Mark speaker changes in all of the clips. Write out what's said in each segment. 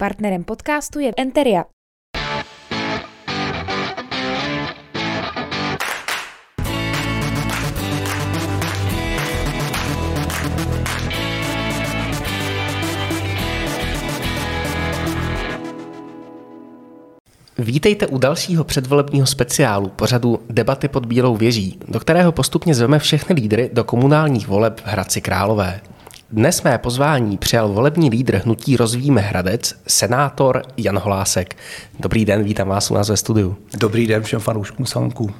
Speaker 1: Partnerem podcastu je Enteria.
Speaker 2: Vítejte u dalšího předvolebního speciálu pořadu Debaty pod Bílou věží, do kterého postupně zveme všechny lídry do komunálních voleb v Hradci Králové. Dnes mé pozvání přijal volební lídr hnutí Rozvíjíme Hradec, senátor Jan Holásek. Dobrý den, vítám vás u nás ve studiu.
Speaker 3: Dobrý den všem fanouškům Salonku.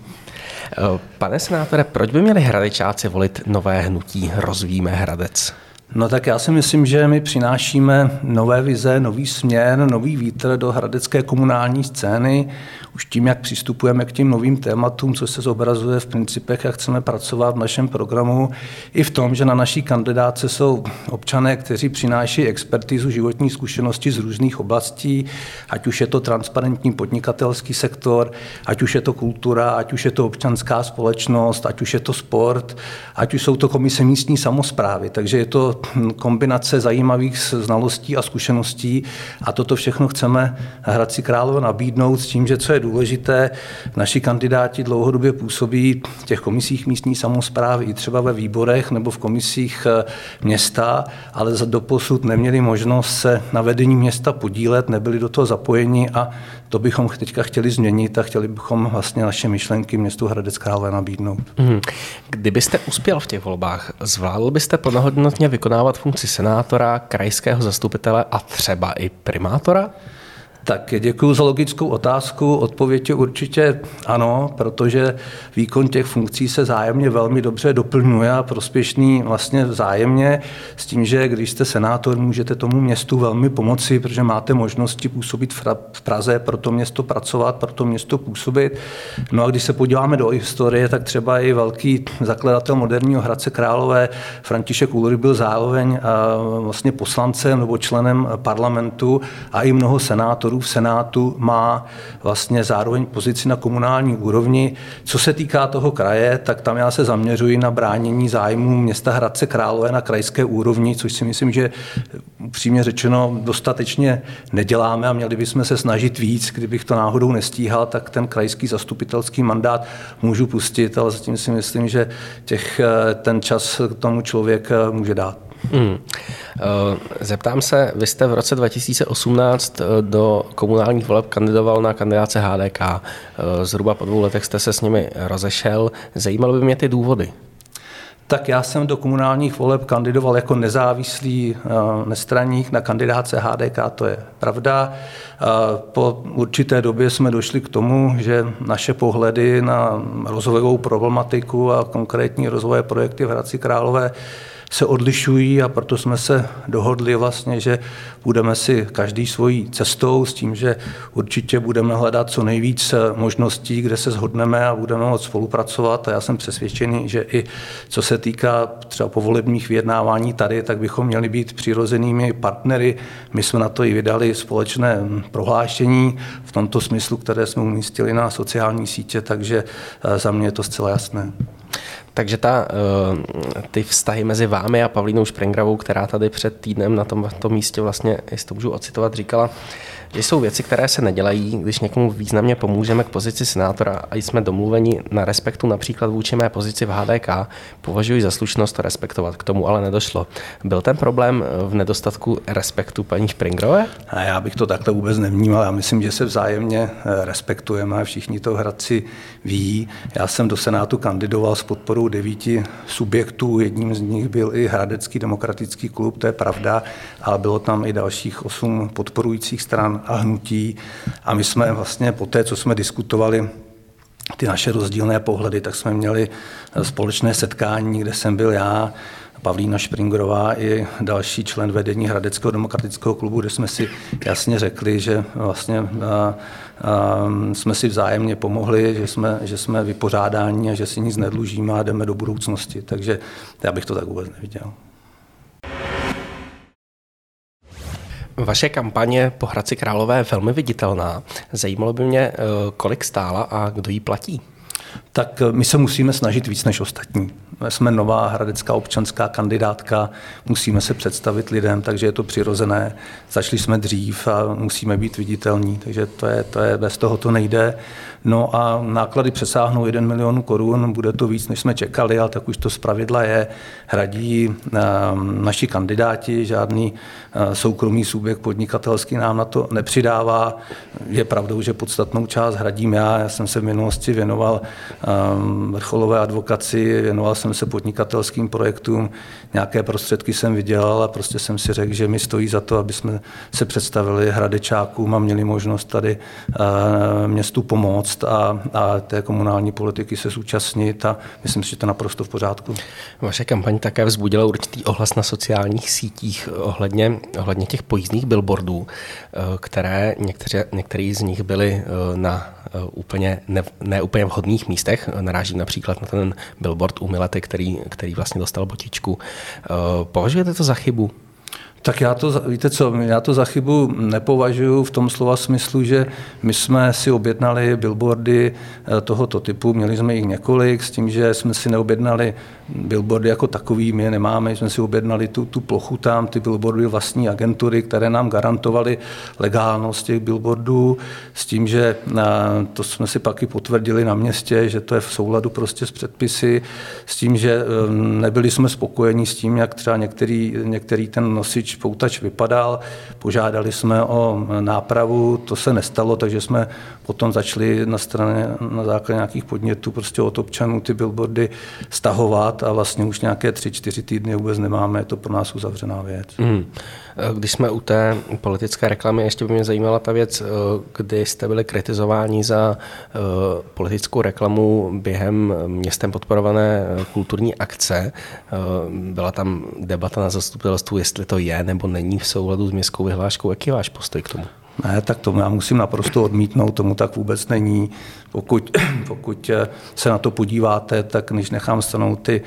Speaker 2: Pane senátore, proč by měli hradečáci volit nové hnutí Rozvíjíme Hradec?
Speaker 3: No tak já si myslím, že my přinášíme nové vize, nový směr, nový vítr do hradecké komunální scény. Už tím, jak přistupujeme k těm novým tématům, co se zobrazuje v principech, jak chceme pracovat v našem programu, i v tom, že na naší kandidáce jsou občané, kteří přináší expertizu životní zkušenosti z různých oblastí, ať už je to transparentní podnikatelský sektor, ať už je to kultura, ať už je to občanská společnost, ať už je to sport, ať už jsou to komise místní samozprávy. Takže je to kombinace zajímavých znalostí a zkušeností a toto všechno chceme Hradci Králové nabídnout s tím, že co je důležité, naši kandidáti dlouhodobě působí v těch komisích místní samozprávy i třeba ve výborech nebo v komisích eh, města, ale za doposud neměli možnost se na vedení města podílet, nebyli do toho zapojeni a to bychom teďka chtěli změnit a chtěli bychom vlastně naše myšlenky městu Hradec Králové nabídnout. Hmm.
Speaker 2: Kdybyste uspěl v těch volbách, zvládl byste plnohodnotně vykonávat funkci senátora, krajského zastupitele a třeba i primátora?
Speaker 3: Tak děkuji za logickou otázku. Odpověď je určitě ano, protože výkon těch funkcí se zájemně velmi dobře doplňuje a prospěšný vlastně vzájemně s tím, že když jste senátor, můžete tomu městu velmi pomoci, protože máte možnosti působit v Praze, pro to město pracovat, pro to město působit. No a když se podíváme do historie, tak třeba i velký zakladatel moderního Hradce Králové František Ulry byl zároveň vlastně poslancem nebo členem parlamentu a i mnoho senátorů v Senátu má vlastně zároveň pozici na komunální úrovni. Co se týká toho kraje, tak tam já se zaměřuji na bránění zájmů města Hradce Králové na krajské úrovni, což si myslím, že přímě řečeno dostatečně neděláme a měli bychom se snažit víc. Kdybych to náhodou nestíhal, tak ten krajský zastupitelský mandát můžu pustit, ale zatím si myslím, že těch, ten čas tomu člověk může dát. Hmm.
Speaker 2: Zeptám se, vy jste v roce 2018 eh, do komunálních voleb kandidoval na kandidáce HDK. Eh, zhruba po dvou letech jste se s nimi rozešel. Zajímalo by mě ty důvody.
Speaker 3: Tak já jsem do komunálních voleb kandidoval jako nezávislý nestraník na kandidáce HDK, to je pravda. Po určité době jsme došli k tomu, že naše pohledy na rozvojovou problematiku a konkrétní rozvoje projekty v Hradci Králové se odlišují a proto jsme se dohodli vlastně, že budeme si každý svojí cestou s tím, že určitě budeme hledat co nejvíc možností, kde se shodneme a budeme moct spolupracovat a já jsem přesvědčený, že i co se týká třeba povolebních vyjednávání tady, tak bychom měli být přirozenými partnery. My jsme na to i vydali společné prohlášení v tomto smyslu, které jsme umístili na sociální sítě, takže eh, za mě je to zcela jasné.
Speaker 2: Takže ta, eh, ty vztahy mezi vámi a Pavlínou Šprengravou, která tady před týdnem na tom, tom místě vlastně, jestli to můžu ocitovat, říkala, že jsou věci, které se nedělají, když někomu významně pomůžeme k pozici senátora a jsme domluveni na respektu například vůči mé pozici v HDK, považuji za slušnost to respektovat. K tomu ale nedošlo. Byl ten problém v nedostatku respektu paní Springrové?
Speaker 3: A já bych to takhle vůbec nevnímal. Já myslím, že se vzájemně eh, respektujeme a všichni to hradci ví. Já jsem do Senátu kandidoval s podporou devíti subjektů. Jedním z nich byl i Hradecký demokratický klub, to je pravda, ale bylo tam i dalších osm podporujících stran a hnutí. A my jsme vlastně po té, co jsme diskutovali ty naše rozdílné pohledy, tak jsme měli společné setkání, kde jsem byl já, Pavlína Špringrová i další člen vedení Hradeckého demokratického klubu, kde jsme si jasně řekli, že vlastně a, a, jsme si vzájemně pomohli, že jsme, že jsme vypořádáni a že si nic nedlužíme a jdeme do budoucnosti. Takže já bych to tak vůbec neviděl.
Speaker 2: Vaše kampaně po Hradci Králové je velmi viditelná. Zajímalo by mě, eh, kolik stála a kdo ji platí?
Speaker 3: Tak my se musíme snažit víc než ostatní. Jsme nová hradecká občanská kandidátka, musíme se představit lidem, takže je to přirozené. Začali jsme dřív a musíme být viditelní, takže to je, to je bez toho to nejde. No a náklady přesáhnou 1 milion korun, bude to víc, než jsme čekali, ale tak už to zpravidla je. Hradí ehm, naši kandidáti, žádný eh, soukromý subjekt podnikatelský nám na to nepřidává. Je pravdou, že podstatnou část hradím já. Já jsem se v minulosti věnoval vrcholové advokaci, věnoval jsem se podnikatelským projektům, nějaké prostředky jsem vydělal a prostě jsem si řekl, že mi stojí za to, aby jsme se představili hradečákům a měli možnost tady eh, městu pomoct a, a té komunální politiky se zúčastnit a myslím si, že to naprosto v pořádku.
Speaker 2: Vaše kampaň také vzbudila určitý ohlas na sociálních sítích ohledně, ohledně těch pojízdných billboardů, eh, které někteří, některý z nich byly eh, na úplně ne, ne úplně vhodných místech. Narážím například na ten billboard u Milety, který, který vlastně dostal botičku. Považujete to za chybu?
Speaker 3: Tak já to, víte co, já to za chybu nepovažuji v tom slova smyslu, že my jsme si objednali billboardy eh, tohoto typu, měli jsme jich několik, s tím, že jsme si neobjednali billboardy jako takový, my je nemáme, jsme si objednali tu, tu plochu tam, ty billboardy vlastní agentury, které nám garantovaly legálnost těch billboardů, s tím, že to jsme si pak i potvrdili na městě, že to je v souladu prostě s předpisy, s tím, že eh, nebyli jsme spokojeni s tím, jak třeba některý, některý ten nosič poutač vypadal. Požádali jsme o nápravu, to se nestalo, takže jsme potom začali na straně, na základě nějakých podnětů prostě od občanů ty billboardy stahovat a vlastně už nějaké tři, čtyři týdny vůbec nemáme, je to pro nás uzavřená věc. Mm.
Speaker 2: Když jsme u té politické reklamy, ještě by mě zajímala ta věc, kdy jste byli kritizováni za eh, politickou reklamu během městem podporované kulturní akce. Eh, byla tam debata na zastupitelstvu, jestli to je nebo není v souladu s městskou vyhláškou. Jaký je váš postoj k tomu?
Speaker 3: Ne, tak to já musím naprosto odmítnout, tomu tak vůbec není. Pokud, pokud se na to podíváte, tak když nechám stanout ty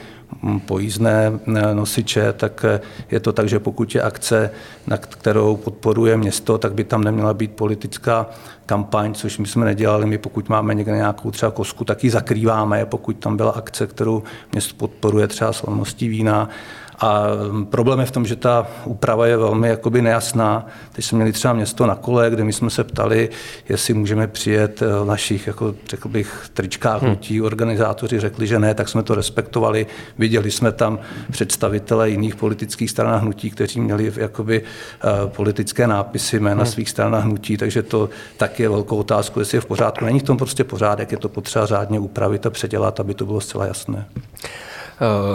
Speaker 3: pojízdné nosiče, tak je to tak, že pokud je akce, na kterou podporuje město, tak by tam neměla být politická kampaň, což my jsme nedělali. My pokud máme někde nějakou třeba kosku, tak ji zakrýváme, pokud tam byla akce, kterou město podporuje třeba slavností vína, a problém je v tom, že ta úprava je velmi jakoby nejasná. Teď jsme měli třeba město na kole, kde my jsme se ptali, jestli můžeme přijet v našich, jako řekl bych, tričkách hmm. hnutí. Organizátoři řekli, že ne, tak jsme to respektovali. Viděli jsme tam představitele jiných politických stran a hnutí, kteří měli jakoby uh, politické nápisy jména hmm. svých stran a hnutí, takže to tak je velkou otázku, jestli je v pořádku. Není v tom prostě pořádek, je to potřeba řádně upravit a předělat, aby to bylo zcela jasné.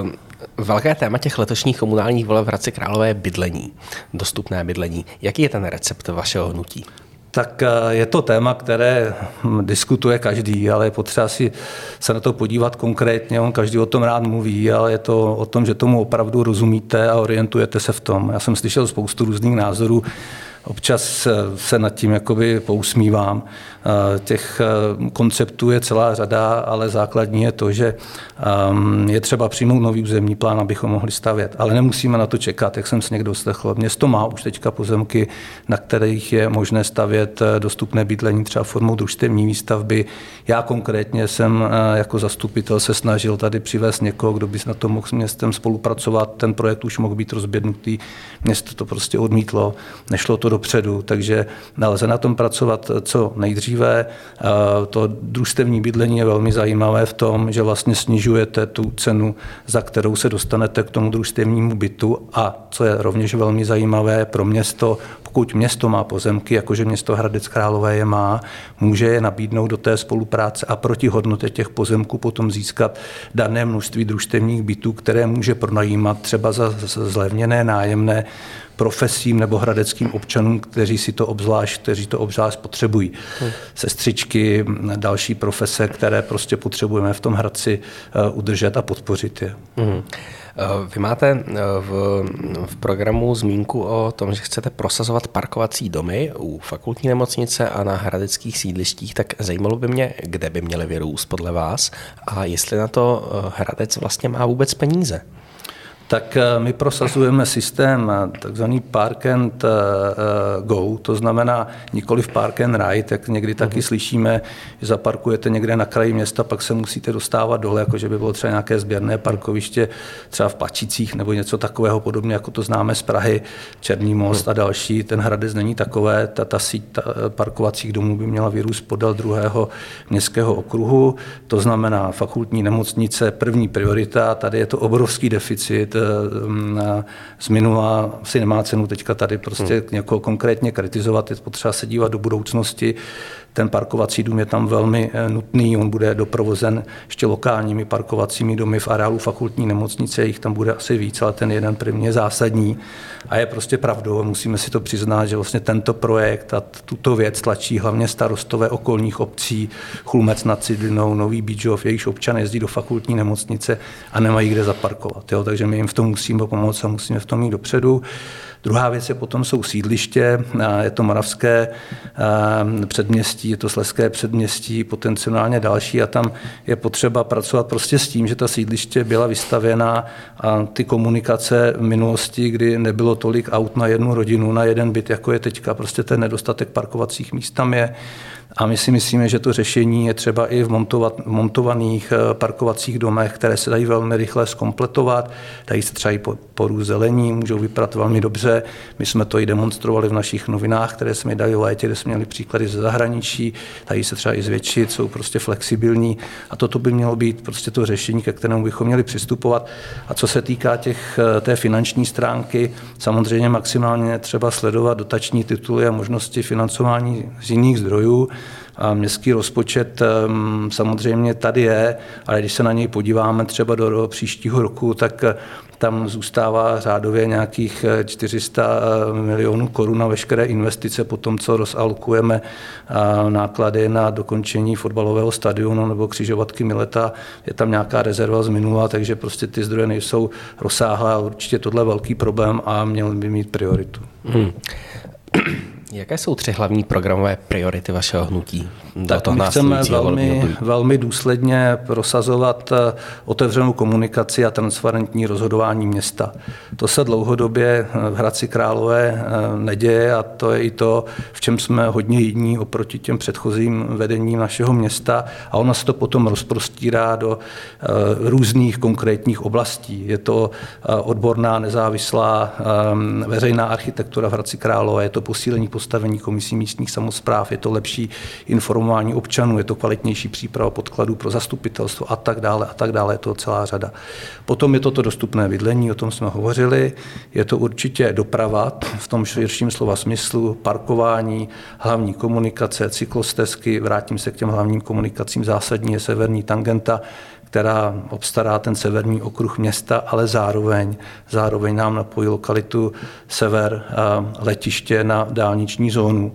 Speaker 2: Uh, velké téma těch letošních komunálních voleb v Hradci Králové je bydlení, dostupné bydlení. Jaký je ten recept vašeho hnutí?
Speaker 3: Tak eh, je to téma, které hm, diskutuje každý, ale je potřeba si se na to podívat konkrétně. On každý o tom rád mluví, ale je to o tom, že tomu opravdu rozumíte a orientujete se v tom. Já jsem slyšel spoustu různých názorů občas se nad tím jakoby pousmívám. Těch eh, konceptů je celá řada, ale základní je to, že ehm, je třeba přijmout nový územní plán, abychom mohli stavět. Ale nemusíme na to čekat, jak jsem se někdo slechl. Město má už teďka pozemky, na kterých je možné stavět eh, dostupné bydlení třeba formou družstevní výstavby. Já konkrétně jsem eh, jako zastupitel se snažil tady přivést někoho, kdo by na tom mohl s městem spolupracovat. Ten projekt už mohl být rozbědnutý. Město to prostě odmítlo, nešlo to dopředu, takže nelze na tom pracovat co nejdříve. To družstevní bydlení je velmi zajímavé v tom, že vlastně snižujete tu cenu, za kterou se dostanete k tomu družstevnímu bytu. A co je rovněž velmi zajímavé pro město, pokud město má pozemky, jakože město Hradec Králové je má, může je nabídnout do té spolupráce a proti hodnotě těch pozemků potom získat dané množství družstevních bytů, které může pronajímat třeba za zlevněné nájemné profesím nebo hradeckým občanům, kteří si to obzvlášť, kteří to obzvlášť potřebují. Hmm. Sestřičky, další profese, které prostě potřebujeme v tom Hradci eh, udržet a podpořit je. Hmm.
Speaker 2: Vy máte eh, v, v programu zmínku o tom, že chcete prosazovat parkovací domy u fakultní nemocnice a na hradeckých sídlištích, tak zajímalo by mě, kde by měly vyrůst podle vás a jestli na to Hradec vlastně má vůbec peníze.
Speaker 3: Tak eh, my prosazujeme systém eh, takzvaný park and eh, go, to znamená nikoli v park and ride, jak někdy taky uh-huh. slyšíme, že zaparkujete někde na kraji města, pak se musíte dostávat dole, jako že by bylo třeba nějaké sběrné parkoviště třeba v Pačicích nebo něco takového podobně, jako to známe z Prahy, Černý most uh-huh. a další. Ten Hradec není takové, ta, ta síť ta, parkovacích domů by měla vyrůst podél druhého městského okruhu, to znamená fakultní nemocnice, první priorita, tady je to obrovský deficit, Eh, z minula si nemá cenu teďka tady prostě hmm. někoho konkrétně kritizovat, je potřeba se dívat do budoucnosti. Ten parkovací dům je tam velmi eh, nutný, on bude doprovozen ještě lokálními parkovacími domy v areálu fakultní nemocnice, jich tam bude asi víc, ale ten jeden první je zásadní. A je prostě pravdou, musíme si to přiznat, že vlastně tento projekt a tuto věc tlačí hlavně starostové okolních obcí, Chulmec nad Cidlinou, Nový Bíčov, jejichž občané jezdí do fakultní nemocnice a nemají kde zaparkovat. Jo? Takže my jim v tom musíme pomoct a musíme v tom jít dopředu. Druhá věc je potom jsou sídliště, je to Moravské předměstí, je to Sleské předměstí, potenciálně další a tam je potřeba pracovat prostě s tím, že ta sídliště byla vystavěna a ty komunikace v minulosti, kdy nebylo tolik aut na jednu rodinu, na jeden byt, jako je teďka, prostě ten nedostatek parkovacích míst tam je. A my si myslíme, že to řešení je třeba i v montovaných eh, parkovacích domech, které se dají velmi rychle zkompletovat, dají se třeba i po zelení, můžou vypadat velmi dobře. My jsme to i demonstrovali v našich novinách, které jsme dali v létě, kde jsme měli příklady ze zahraničí, dají se třeba i zvětšit, jsou prostě flexibilní a toto by mělo být prostě to řešení, ke kterému bychom měli přistupovat. A co se týká těch, eh, té finanční stránky, samozřejmě maximálně třeba sledovat dotační tituly a možnosti financování z jiných zdrojů. Městský rozpočet ehm, samozřejmě tady je, ale když se na něj podíváme třeba do příštího roku, tak eh, tam zůstává řádově nějakých 400 eh, eh, milionů korun na veškeré investice po tom, co rozalkujeme náklady na dokončení fotbalového stadionu nebo křižovatky Mileta. Je tam nějaká rezerva z minula, takže prostě ty zdroje nejsou rozsáhlé a určitě tohle velký problém a měl by mít prioritu. Hmm.
Speaker 2: Jaké jsou tři hlavní programové priority vašeho hnutí?
Speaker 3: Tak my chceme velmi, velmi důsledně prosazovat eh, otevřenou komunikaci a transparentní rozhodování města. To se dlouhodobě eh, v Hradci Králové eh, neděje a to je i to, v čem jsme hodně jiní oproti těm předchozím vedením našeho města a ono se to potom rozprostírá do různých konkrétních oblastí. Je to odborná, nezávislá veřejná architektura v Hradci Králové, je to posílení postavení komisí místních samozpráv, je to lepší informování občanů, je to kvalitnější příprava podkladů pro zastupitelstvo a tak dále a tak dále, je to celá řada. Potom je to to dostupné bydlení, o tom jsme hovořili, je to určitě doprava v tom širším slova smyslu, parkování, hlavní komunikace, cyklostezky, vrátím se k těm hlavním komunikacím, zásadní je severní tangenta, která obstará ten severní okruh města, ale zároveň, zároveň nám napojí lokalitu sever letiště na dálniční zónu,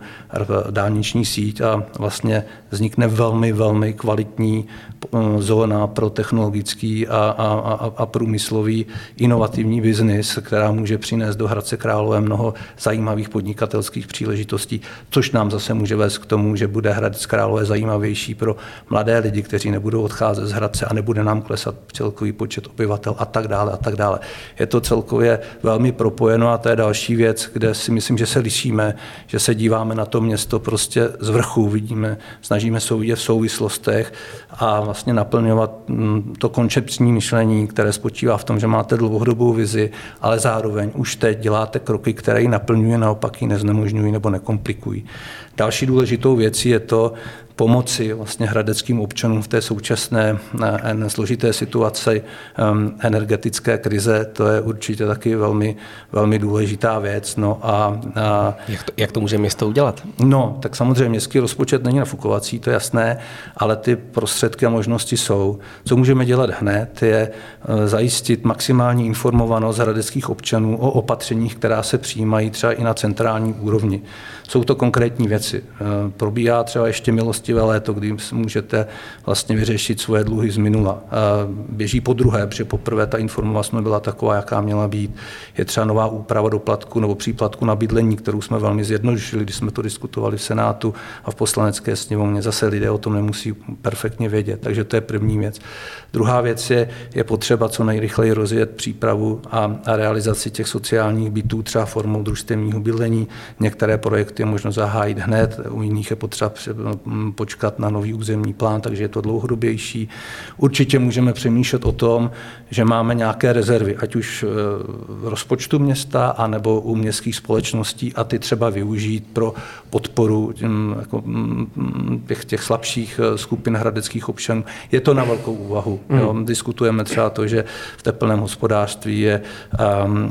Speaker 3: dálniční síť a vlastně vznikne velmi, velmi kvalitní eh, zóna pro technologický a, a, a, a průmyslový inovativní biznis, která může přinést do Hradce Králové mnoho zajímavých podnikatelských příležitostí, což nám zase může vést k tomu, že bude Hradec Králové zajímavější pro mladé lidi, kteří nebudou odcházet z Hradce a nebudou bude nám klesat celkový počet obyvatel a tak dále a tak dále. Je to celkově velmi propojeno a to je další věc, kde si myslím, že se lišíme, že se díváme na to město prostě z vrchu, vidíme, snažíme se vidět v souvislostech a vlastně naplňovat mm, to koncepční myšlení, které spočívá v tom, že máte dlouhodobou vizi, ale zároveň už teď děláte kroky, které ji naplňují, naopak ji neznemožňují nebo nekomplikují. Další důležitou věcí je to, pomoci vlastně hradeckým občanům v té současné eh, složité situaci ehm, energetické krize, to je určitě taky velmi, velmi důležitá věc. No a,
Speaker 2: a jak, to, jak to může město udělat?
Speaker 3: No, tak samozřejmě městský rozpočet není nafukovací, to je jasné, ale ty prostředky a možnosti jsou. Co můžeme dělat hned, je eh, zajistit maximální informovanost hradeckých občanů o opatřeních, která se přijímají třeba i na centrální úrovni. Jsou to konkrétní věci. Eh, probíhá třeba ještě milosti milostivé léto, kdy můžete vlastně vyřešit svoje dluhy z minula. Běží po druhé, protože poprvé ta informovanost nebyla taková, jaká měla být. Je třeba nová úprava doplatku nebo příplatku na bydlení, kterou jsme velmi zjednodušili, když jsme to diskutovali v Senátu a v poslanecké sněmovně. Zase lidé o tom nemusí perfektně vědět, takže to je první věc. Druhá věc je, je potřeba co nejrychleji rozjet přípravu a, a realizaci těch sociálních bytů, třeba formou družstevního bydlení. Některé projekty je možno zahájit hned, u jiných je potřeba počkat na nový územní plán, takže je to dlouhodobější. Určitě můžeme přemýšlet o tom, že máme nějaké rezervy, ať už e, v rozpočtu města, anebo u městských společností a ty třeba využít pro podporu jako, těch, těch slabších e, skupin hradeckých občanů. Je to na velkou úvahu. Mm. Jo. Diskutujeme třeba to, že v teplném hospodářství je, um,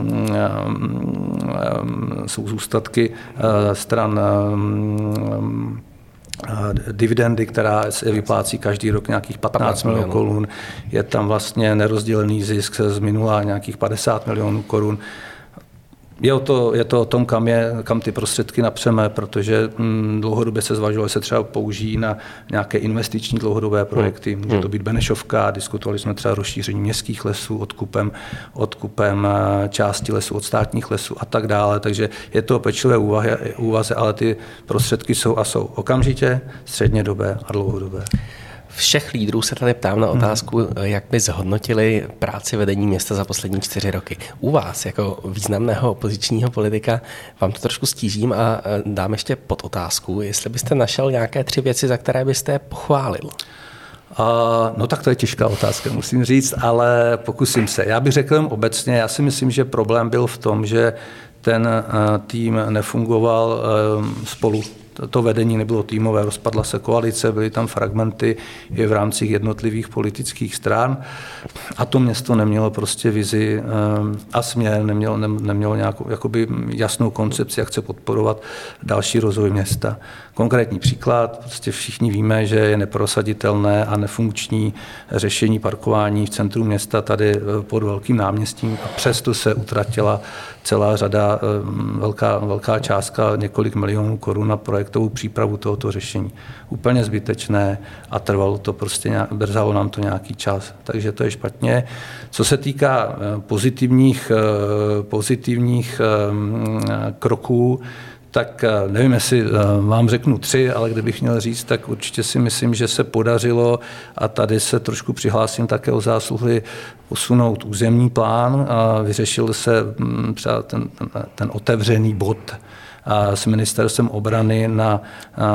Speaker 3: um, jsou zůstatky uh, stran um, dividendy, která se vyplácí každý rok nějakých 15 milionů korun. Je tam vlastně nerozdělený zisk z minula nějakých 50 milionů korun. Je, o to, je to o tom, kam, je, kam ty prostředky napřeme, protože hm, dlouhodobě se zvažovalo, že se třeba použijí na nějaké investiční dlouhodobé projekty. Může to být Benešovka, diskutovali jsme třeba rozšíření městských lesů, odkupem, odkupem eh, části lesů od státních lesů a tak dále. Takže je to pečlivé úvaze, ale ty prostředky jsou a jsou okamžitě, střednědobé a dlouhodobé.
Speaker 2: Všech lídrů se tady ptám na hmm. otázku, jak by zhodnotili práci vedení města za poslední čtyři roky. U vás, jako významného opozičního politika, vám to trošku stížím a dám ještě pod otázku, jestli byste našel nějaké tři věci, za které byste pochválil.
Speaker 3: Uh, no tak to je těžká otázka, musím říct, ale pokusím se. Já bych řekl obecně, já si myslím, že problém byl v tom, že ten uh, tým nefungoval uh, spolu to vedení nebylo týmové, rozpadla se koalice, byly tam fragmenty i v rámci jednotlivých politických stran a to město nemělo prostě vizi eh, a směr, nemělo, nemělo nějakou jakoby jasnou koncepci, jak chce podporovat další rozvoj města. Konkrétní příklad, prostě všichni víme, že je neprosaditelné a nefunkční řešení parkování v centru města tady eh, pod velkým náměstím a přesto se utratila celá řada, eh, velká, velká částka, několik milionů korun na projektovou přípravu tohoto řešení. Úplně zbytečné a trvalo to prostě, nějak, brzalo nám to nějaký čas, takže to je špatně. Co se týká eh, pozitivních, pozitivních kroků, tak eh, nevím, jestli eh, vám řeknu tři, ale kdybych měl říct, tak určitě si myslím, že se podařilo a tady se trošku přihlásím také o zásluhy posunout územní plán a vyřešil se mm, třeba ten, ten, ten otevřený bod s ministerstvem obrany na,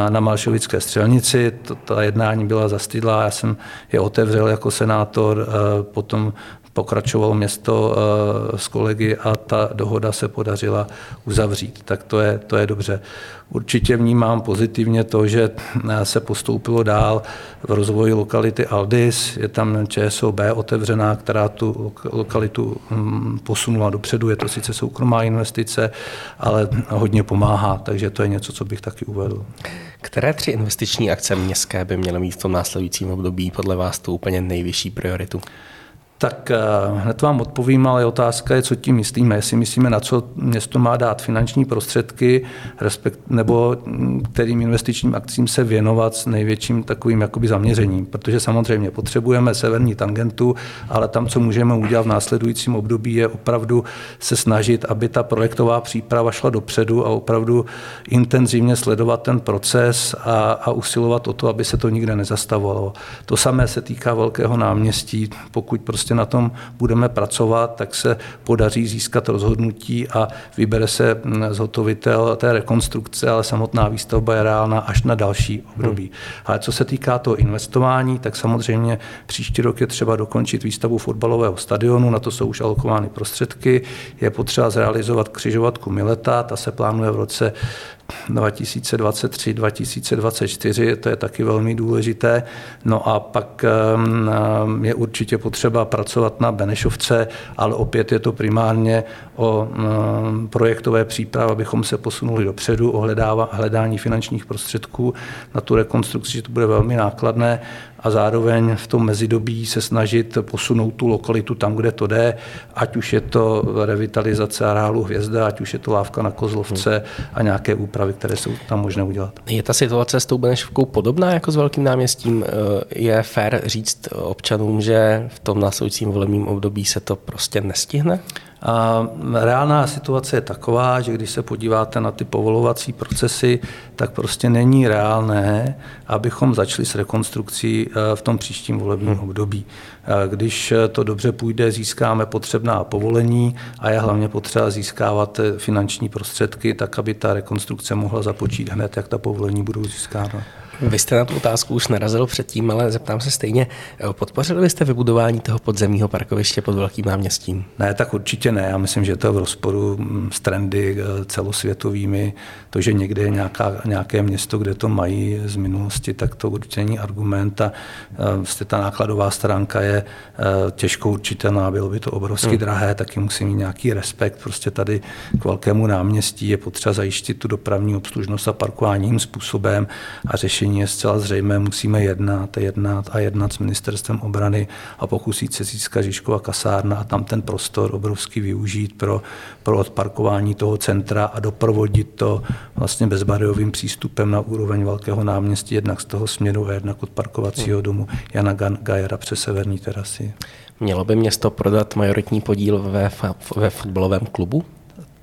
Speaker 3: na Malšovické střelnici. Ta jednání byla zastydlá, já jsem je otevřel jako senátor, potom pokračovalo město eh, s kolegy a ta dohoda se podařila uzavřít. Tak to je, to je dobře. Určitě vnímám pozitivně to, že eh, se postoupilo dál v rozvoji lokality Aldis. Je tam ČSOB otevřená, která tu lokalitu hm, posunula dopředu. Je to sice soukromá investice, ale hodně pomáhá, takže to je něco, co bych taky uvedl.
Speaker 2: Které tři investiční akce městské by měly mít v tom následujícím období podle vás tu úplně nejvyšší prioritu?
Speaker 3: Tak eh, hned vám odpovím, ale otázka je, co tím myslíme. Jestli myslíme, na co město má dát finanční prostředky, respekt, nebo kterým investičním akcím se věnovat s největším takovým jakoby zaměřením. Protože samozřejmě potřebujeme severní tangentu, ale tam, co můžeme udělat v následujícím období, je opravdu se snažit, aby ta projektová příprava šla dopředu a opravdu intenzivně sledovat ten proces a, a usilovat o to, aby se to nikde nezastavovalo. To samé se týká velkého náměstí, pokud prostě na tom budeme pracovat, tak se podaří získat rozhodnutí a vybere se mm, zhotovitel té rekonstrukce, ale samotná výstavba je reálná až na další období. Hmm. Ale co se týká toho investování, tak samozřejmě příští rok je třeba dokončit výstavu fotbalového stadionu, na to jsou už alokovány prostředky, je potřeba zrealizovat křižovatku Mileta, ta se plánuje v roce 2023-2024, to je taky velmi důležité. No a pak je určitě potřeba pracovat na Benešovce, ale opět je to primárně o projektové přípravě, abychom se posunuli dopředu, o hledání finančních prostředků na tu rekonstrukci, že to bude velmi nákladné a zároveň v tom mezidobí se snažit posunout tu lokalitu tam, kde to jde, ať už je to revitalizace areálu Hvězda, ať už je to lávka na Kozlovce a nějaké úpravy které jsou tam možné udělat.
Speaker 2: Je ta situace s tou Benešovkou podobná jako s Velkým náměstím? Je fér říct občanům, že v tom následujícím volebním období se to prostě nestihne?
Speaker 3: A reálná situace je taková, že když se podíváte na ty povolovací procesy, tak prostě není reálné, abychom začali s rekonstrukcí eh, v tom příštím volebním hmm. období. Eh, když to dobře půjde, získáme potřebná povolení a je hlavně potřeba získávat eh, finanční prostředky, tak aby ta rekonstrukce mohla započít hned, jak ta povolení budou získána.
Speaker 2: Vy jste na tu otázku už narazil předtím, ale zeptám se stejně. Podpořili byste vybudování toho podzemního parkoviště pod Velkým náměstím?
Speaker 3: Ne, tak určitě ne. Já myslím, že to je v rozporu mm, s trendy eh, celosvětovými. To, že někde je nějaká, nějaké město, kde to mají z minulosti, tak to určitě není argument. A vlastně ta nákladová stránka je eh, těžko určitelná, bylo by to obrovsky hmm. drahé, taky musí mít nějaký respekt. Prostě tady k velkému náměstí je potřeba zajištit tu dopravní obslužnost a parkování způsobem a řešit řešení je zcela zřejmé, musíme jednat, jednat a jednat s ministerstvem obrany a pokusit se získat Žižkova kasárna a tam ten prostor obrovský využít pro, pro odparkování toho centra a doprovodit to vlastně bezbariovým přístupem na úroveň Velkého náměstí, jednak z toho směru a jednak od parkovacího domu Jana Gajera přes severní terasy.
Speaker 2: Mělo by město prodat majoritní podíl ve, ve fotbalovém klubu?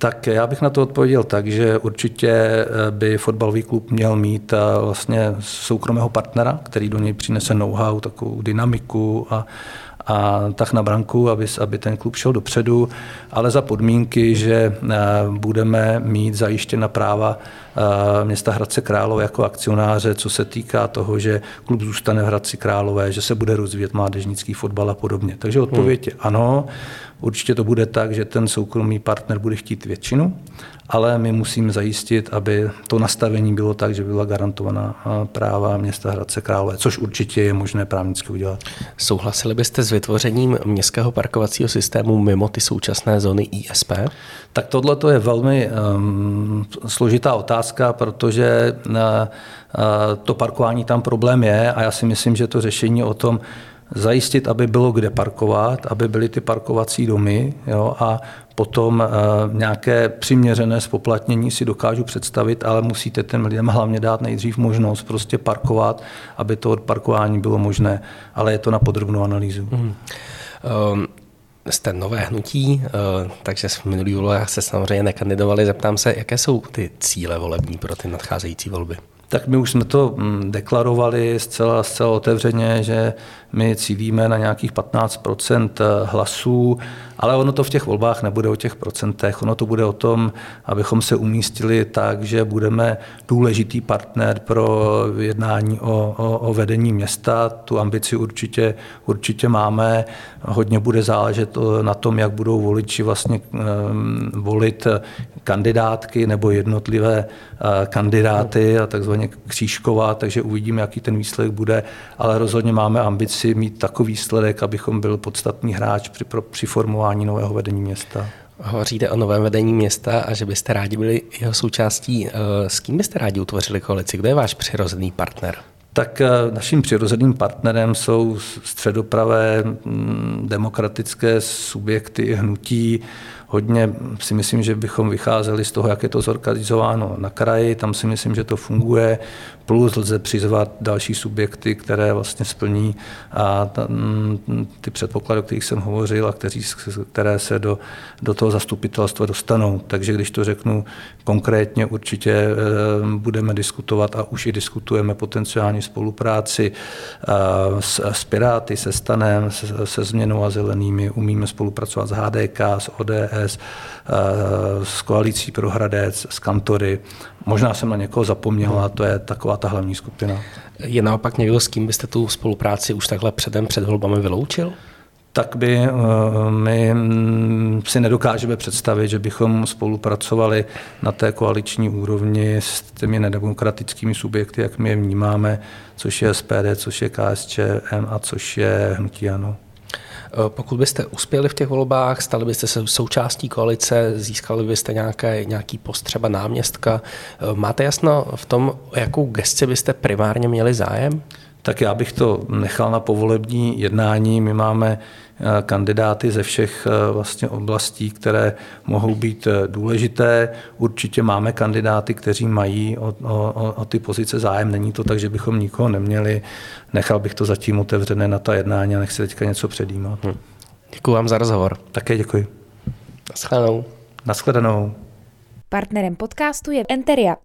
Speaker 3: Tak já bych na to odpověděl tak, že určitě eh, by fotbalový klub měl mít eh, vlastně soukromého partnera, který do něj přinese know-how, takovou dynamiku a, a tak na branku, aby, aby ten klub šel dopředu, ale za podmínky, že eh, budeme mít zajištěna práva města Hradce Králové jako akcionáře, co se týká toho, že klub zůstane v Hradci Králové, že se bude rozvíjet mládežnický fotbal a podobně. Takže odpověď je ano. Určitě to bude tak, že ten soukromý partner bude chtít většinu, ale my musíme zajistit, aby to nastavení bylo tak, že byla garantovaná práva města Hradce Králové, což určitě je možné právnicky udělat.
Speaker 2: Souhlasili byste s vytvořením městského parkovacího systému mimo ty současné zóny ISP?
Speaker 3: Tak tohle je velmi um, složitá otázka, protože uh, to parkování tam problém je a já si myslím, že to řešení o tom, zajistit, aby bylo kde parkovat, aby byly ty parkovací domy jo, a potom e, nějaké přiměřené spoplatnění si dokážu představit, ale musíte těm lidem hlavně dát nejdřív možnost prostě parkovat, aby to odparkování bylo možné, ale je to na podrobnou analýzu. Mm.
Speaker 2: Um jste nové hnutí, eh, takže v minulých volbách se samozřejmě nekandidovali. Zeptám se, jaké jsou ty cíle volební pro ty nadcházející volby?
Speaker 3: Tak my už jsme to mm, deklarovali zcela, zcela otevřeně, že my cílíme na nějakých 15% hlasů, ale ono to v těch volbách nebude o těch procentech, ono to bude o tom, abychom se umístili tak, že budeme důležitý partner pro jednání o, o, o vedení města. Tu ambici určitě, určitě máme. Hodně bude záležet na tom, jak budou voliči vlastně um, volit kandidátky nebo jednotlivé uh, kandidáty a takzvaně křížkovat, takže uvidíme, jaký ten výsledek bude, ale rozhodně máme ambici mít takový výsledek, abychom byl podstatný hráč při, pro, při formování nového vedení města.
Speaker 2: Hovoříte o novém vedení města a že byste rádi byli jeho součástí. Eh, s kým byste rádi utvořili koalici? Kdo je váš přirozený partner?
Speaker 3: Tak eh, naším přirozeným partnerem jsou středopravé mm, demokratické subjekty hnutí, hodně si myslím, že bychom vycházeli z toho, jak je to zorganizováno na kraji, tam si myslím, že to funguje, plus lze přizvat další subjekty, které vlastně splní a mm, ty předpoklady, o kterých jsem hovořil a kteří, které se do, do toho zastupitelstva dostanou. Takže když to řeknu konkrétně, určitě eh, budeme diskutovat a už i diskutujeme potenciální spolupráci eh, s, s Piráty, se Stanem, se, se Změnou a Zelenými, umíme spolupracovat s HDK, s ODS, ODS, eh, s koalicí pro Hradec, s Kantory. Možná jsem na někoho zapomněl, a to je taková ta hlavní skupina.
Speaker 2: Je naopak někdo, s kým byste tu spolupráci už takhle předem před volbami vyloučil?
Speaker 3: tak by eh, my mm, si nedokážeme představit, že bychom spolupracovali na té koaliční úrovni s těmi nedemokratickými subjekty, jak my je vnímáme, což je SPD, což je KSČM a což je Hnutí Ano.
Speaker 2: Eh, pokud byste uspěli v těch volbách, stali byste se součástí koalice, získali byste nějaké, nějaký post třeba náměstka. Eh, máte jasno v tom, jakou gesci byste primárně měli zájem?
Speaker 3: Tak já bych to nechal na povolební jednání. My máme eh, kandidáty ze všech eh, vlastně oblastí, které mohou být eh, důležité. Určitě máme kandidáty, kteří mají o, o, o ty pozice zájem. Není to tak, že bychom nikoho neměli. Nechal bych to zatím otevřené na ta jednání a nechci teďka něco předjímat. Hmm.
Speaker 2: Děkuji vám za rozhovor.
Speaker 3: Také děkuji.
Speaker 2: Naschledanou.
Speaker 3: Naschledanou.
Speaker 1: Partnerem podcastu je Enteria.